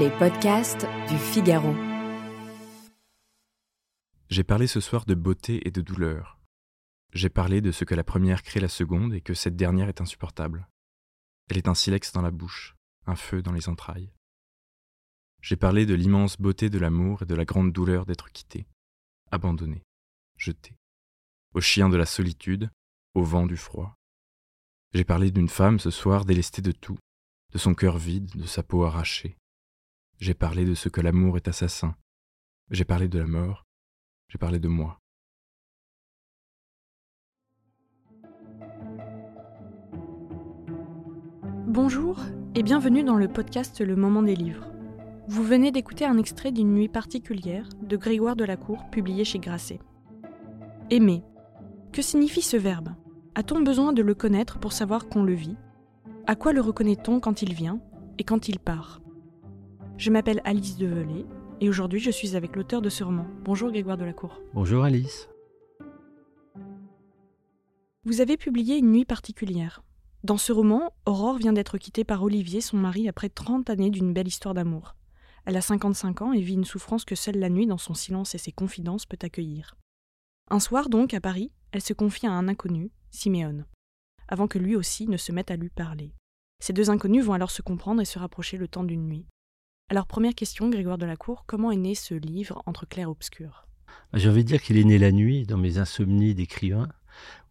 Les podcasts du Figaro. J'ai parlé ce soir de beauté et de douleur. J'ai parlé de ce que la première crée la seconde et que cette dernière est insupportable. Elle est un silex dans la bouche, un feu dans les entrailles. J'ai parlé de l'immense beauté de l'amour et de la grande douleur d'être quitté, abandonné, jeté, au chien de la solitude, au vent du froid. J'ai parlé d'une femme ce soir délestée de tout, de son cœur vide, de sa peau arrachée. J'ai parlé de ce que l'amour est assassin. J'ai parlé de la mort. J'ai parlé de moi. Bonjour et bienvenue dans le podcast Le Moment des livres. Vous venez d'écouter un extrait d'une nuit particulière de Grégoire Delacour publié chez Grasset. Aimer. Que signifie ce verbe? A-t-on besoin de le connaître pour savoir qu'on le vit? À quoi le reconnaît-on quand il vient et quand il part? Je m'appelle Alice Develay et aujourd'hui je suis avec l'auteur de ce roman. Bonjour Grégoire Delacour. Bonjour Alice. Vous avez publié Une nuit particulière. Dans ce roman, Aurore vient d'être quittée par Olivier, son mari, après 30 années d'une belle histoire d'amour. Elle a 55 ans et vit une souffrance que seule la nuit, dans son silence et ses confidences, peut accueillir. Un soir donc, à Paris, elle se confie à un inconnu, Siméon, avant que lui aussi ne se mette à lui parler. Ces deux inconnus vont alors se comprendre et se rapprocher le temps d'une nuit. Alors première question, Grégoire Delacour, comment est né ce livre entre clair et obscur? J'ai envie de dire qu'il est né la nuit, dans mes insomnies d'écrivain,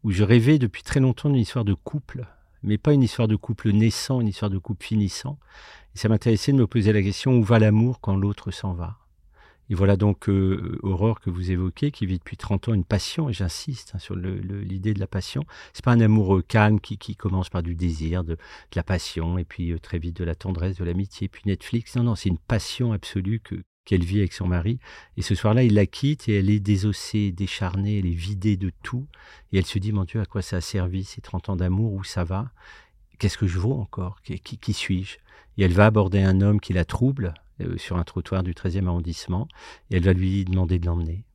où je rêvais depuis très longtemps d'une histoire de couple mais pas une histoire de couple naissant, une histoire de couple finissant. Et ça m'intéressait de me poser la question où va l'amour quand l'autre s'en va? Et voilà donc euh, Aurore que vous évoquez, qui vit depuis 30 ans une passion, et j'insiste hein, sur l'idée de la passion. C'est pas un amour euh, calme qui, commence par du désir, de, la passion, et puis euh, très vite de la tendresse, de l'amitié, puis Netflix. Non, non, c'est une passion absolue que, qu'elle vit avec son mari. Et ce soir-là, il la quitte et elle est désossée, décharnée, elle est vidée de tout. Et elle se dit, mon Dieu, à quoi ça a servi ces 30 ans d'amour? Où ça va? Qu'est-ce que je vaux encore? Qui, qui, suis-je? Et elle va aborder un homme qui la trouble euh, sur un trottoir du 13e arrondissement et elle va lui demander de l'emmener.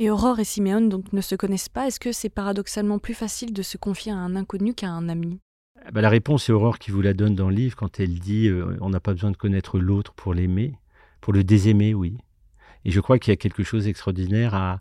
Et Aurore et Siméon donc ne se connaissent pas. Est-ce que c'est paradoxalement plus facile de se confier à un inconnu qu'à un ami? Ah bah, La réponse est Aurore qui vous la donne dans le livre quand elle dit euh, on n'a pas besoin de connaître l'autre pour l'aimer. Pour le désaimer, oui. Et je crois qu'il y a quelque chose d'extraordinaire à,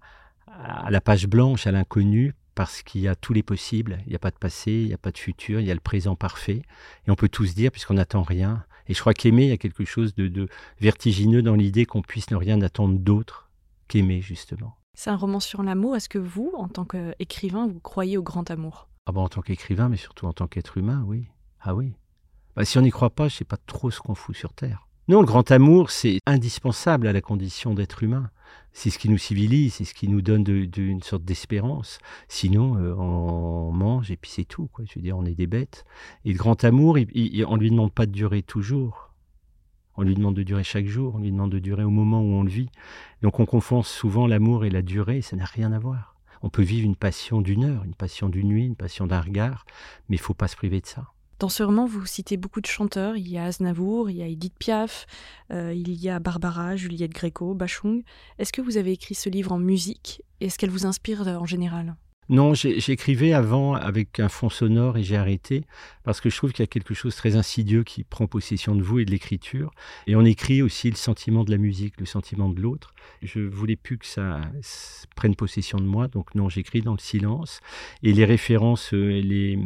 la page blanche, à l'inconnu, parce qu'il y a tous les possibles. Il n'y a pas de passé, il n'y a pas de futur, il y a le présent parfait. Et on peut tous dire, puisqu'on n'attend rien. Et je crois qu'aimer, il y a quelque chose de, vertigineux dans l'idée qu'on puisse ne rien attendre d'autre qu'aimer, justement. C'est un roman sur l'amour. Est-ce que vous, en tant qu'écrivain, vous croyez au grand amour? Ah ben, En tant qu'écrivain, mais surtout en tant qu'être humain, oui. Ah oui. Bah, si on n'y croit pas, je ne sais pas trop ce qu'on fout sur Terre. Non, le grand amour, c'est indispensable à la condition d'être humain. C'est ce qui nous civilise, c'est ce qui nous donne une sorte d'espérance. Sinon, euh, on mange et puis c'est tout. Quoi. Je veux dire, on est des bêtes. Et le grand amour, on ne lui demande pas de durer toujours. On lui demande de durer chaque jour, on lui demande de durer au moment où on le vit. Donc on confond souvent l'amour et la durée, ça n'a rien à voir. On peut vivre une passion d'une heure, une passion d'une nuit, une passion d'un regard, mais il faut pas se priver de ça. Dans ce roman, vous citez beaucoup de chanteurs. Il y a Aznavour, il y a Edith Piaf, euh, il y a Barbara, Juliette Gréco, Bachung. Est-ce que vous avez écrit ce livre en musique Est-ce qu'elle vous inspire en général? Non, j'écrivais avant avec un fond sonore et j'ai arrêté parce que je trouve qu'il y a quelque chose de très insidieux qui prend possession de vous et de l'écriture. Et on écrit aussi le sentiment de la musique, le sentiment de l'autre. Je voulais plus que ça prenne possession de moi, donc non, j'écris dans le silence. Et les références, euh, les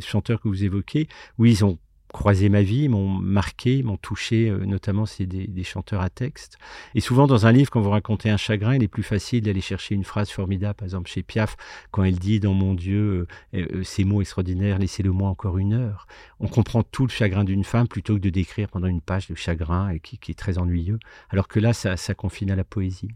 chanteurs que vous évoquez, oui, ils ont croisé ma vie, m'ont marqué, m'ont touché, euh, notamment c'est des, chanteurs à texte. Et souvent dans un livre, quand vous racontez un chagrin, il est plus facile d'aller chercher une phrase formidable, par exemple chez Piaf, quand elle dit dans mon Dieu, euh, euh, ces mots extraordinaires, laissez-le-moi encore une heure. On comprend tout le chagrin d'une femme plutôt que de décrire pendant une page le chagrin et qui, est très ennuyeux, alors que là, ça, ça confine à la poésie.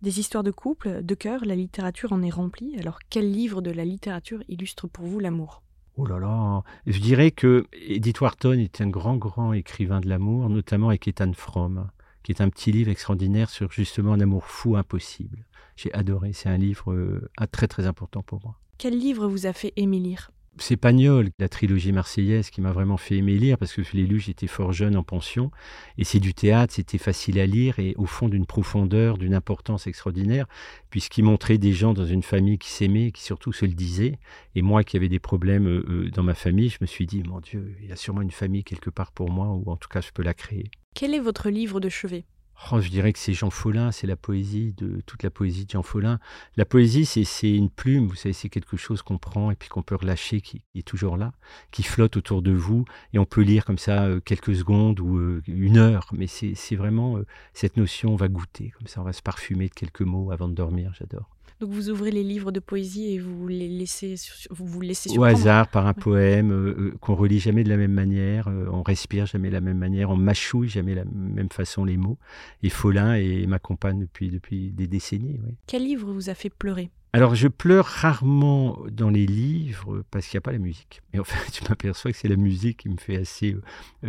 Des histoires de couple, de cœur, la littérature en est remplie. Alors quel livre de la littérature illustre pour vous l'amour? Oh là là, je dirais que Edith Wharton est un grand, grand écrivain de l'amour, notamment avec Ethan Fromm, qui est un petit livre extraordinaire sur justement un amour fou impossible. J'ai adoré, c'est un livre euh, très très important pour moi. Quel livre vous a fait aimer lire? C'est Pagnol, la trilogie marseillaise, qui m'a vraiment fait aimer lire parce que je l'ai lu, j'étais fort jeune en pension. Et c'est du théâtre, c'était facile à lire et au fond d'une profondeur, d'une importance extraordinaire, puisqu'il montrait des gens dans une famille qui s'aimaient, qui surtout se le disaient. Et moi qui avais des problèmes euh, euh, dans ma famille, je me suis dit, mon Dieu, il y a sûrement une famille quelque part pour moi, ou en tout cas je peux la créer. Quel est votre livre de chevet? Oh, je dirais que c'est Jean Follin, c'est la poésie de toute la poésie de Jean Follin. La poésie, c'est une plume, vous savez, c'est quelque chose qu'on prend et puis qu'on peut relâcher, qui, est toujours là, qui flotte autour de vous, et on peut lire comme ça euh, quelques secondes ou euh, une heure, mais c'est vraiment euh, cette notion, on va goûter, comme ça, on va se parfumer de quelques mots avant de dormir, j'adore. Donc vous ouvrez les livres de poésie et vous les laissez, vous vous laissez Au hasard, par un poème qu'on euh, qu'on relit jamais de la même manière, euh, on respire jamais de la même manière, on mâchouille jamais de la même façon les mots. Et Follin et m'accompagne depuis, depuis des décennies. Quel livre vous a fait pleurer? Alors, je pleure rarement dans les livres parce qu'il n'y a pas la musique. Et en fait, je m'aperçois que c'est la musique qui me fait assez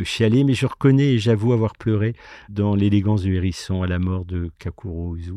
chialer, mais je reconnais et j'avoue avoir pleuré dans L'élégance du hérisson à la mort de Kakuro Ozu.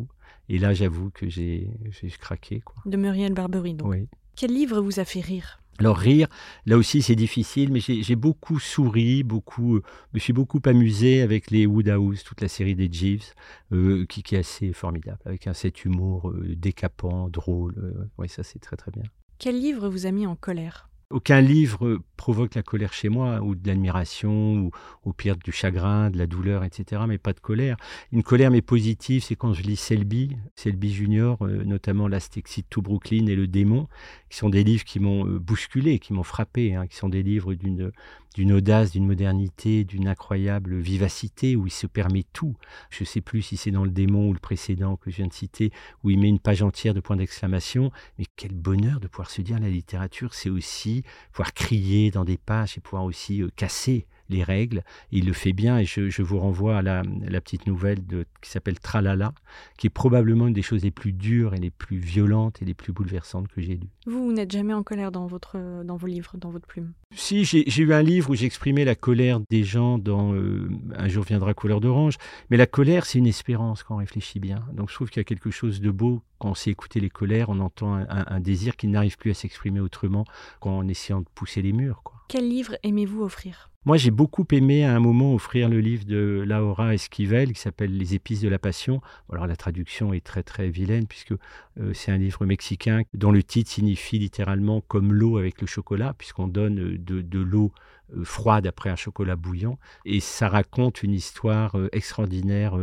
Et là, j'avoue que j'ai craqué. Quoi. De Muriel Barbery, donc. Oui. Quel livre vous a fait rire? Alors rire, là aussi c'est difficile, mais j'ai beaucoup souri, beaucoup, euh, me suis beaucoup amusé avec les Woodhouse, toute la série des Jeeves, euh, qui, est assez formidable, avec un cet humour euh, décapant, drôle. oui, ça c'est très très bien. Quel livre vous a mis en colère? Aucun livre provoque la colère chez moi, ou de l'admiration, ou au pire du chagrin, de la douleur, etc., mais pas de colère. Une colère, mais positive, c'est quand je lis Selby, Selby Junior, euh, notamment L'Astexide to Brooklyn et Le Démon, qui sont des livres qui m'ont euh, bousculé, qui m'ont frappé, hein, qui sont des livres d'une d'une audace, d'une modernité, d'une incroyable vivacité où il se permet tout. Je ne sais plus si c'est dans le démon ou le précédent que je viens de citer, où il met une page entière de points d'exclamation. Mais quel bonheur de pouvoir se dire la littérature, c'est aussi pouvoir crier dans des pages et pouvoir aussi euh, casser les règles. il le fait bien et je, vous renvoie à la, petite nouvelle de, qui s'appelle Tralala, qui est probablement une des choses les plus dures et les plus violentes et les plus bouleversantes que j'ai lues. Vous, vous n'êtes jamais en colère dans, votre, dans vos livres, dans votre plume? Si, j'ai eu un livre où j'exprimais la colère des gens dans euh, Un jour viendra couleur d'orange, mais la colère, c'est une espérance quand on réfléchit bien. Donc je trouve qu'il y a quelque chose de beau quand on sait écouter les colères, on entend un, désir qui n'arrive plus à s'exprimer autrement qu'en essayant de pousser les murs. Quoi. Quel livre aimez-vous offrir? Moi, j'ai beaucoup aimé à un moment offrir le livre de Laura Esquivel qui s'appelle Les épices de la passion. Alors, la traduction est très très vilaine puisque euh, c'est un livre mexicain dont le titre signifie littéralement comme l'eau avec le chocolat, puisqu'on donne euh, de, l'eau euh, froide après un chocolat bouillant. Et ça raconte une histoire extraordinaire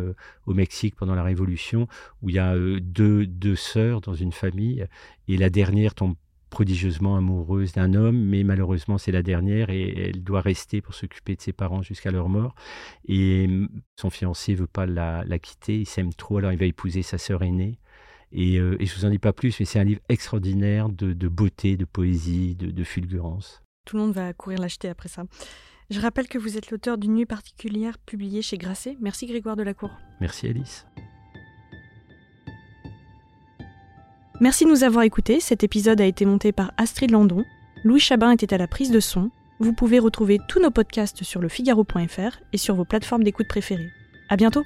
au Mexique pendant la Révolution, où il y a deux, deux sœurs dans une famille, et la dernière tombe prodigieusement amoureuse d'un homme, mais malheureusement c'est la dernière et elle doit rester pour s'occuper de ses parents jusqu'à leur mort. Et son fiancé veut pas la, quitter, il s'aime trop, alors il va épouser sa sœur aînée. Et, euh, et je vous en dis pas plus, mais c'est un livre extraordinaire de, beauté, de poésie, de, de fulgurance. Tout le monde va courir l'acheter après ça. Je rappelle que vous êtes l'auteur d'une nuit particulière publiée chez Grasset. Merci Grégoire Delacour. Merci Alice. Merci de nous avoir écoutés. Cet épisode a été monté par Astrid Landon. Louis Chabin était à la prise de son. Vous pouvez retrouver tous nos podcasts sur lefigaro.fr et sur vos plateformes d'écoute préférées. À bientôt!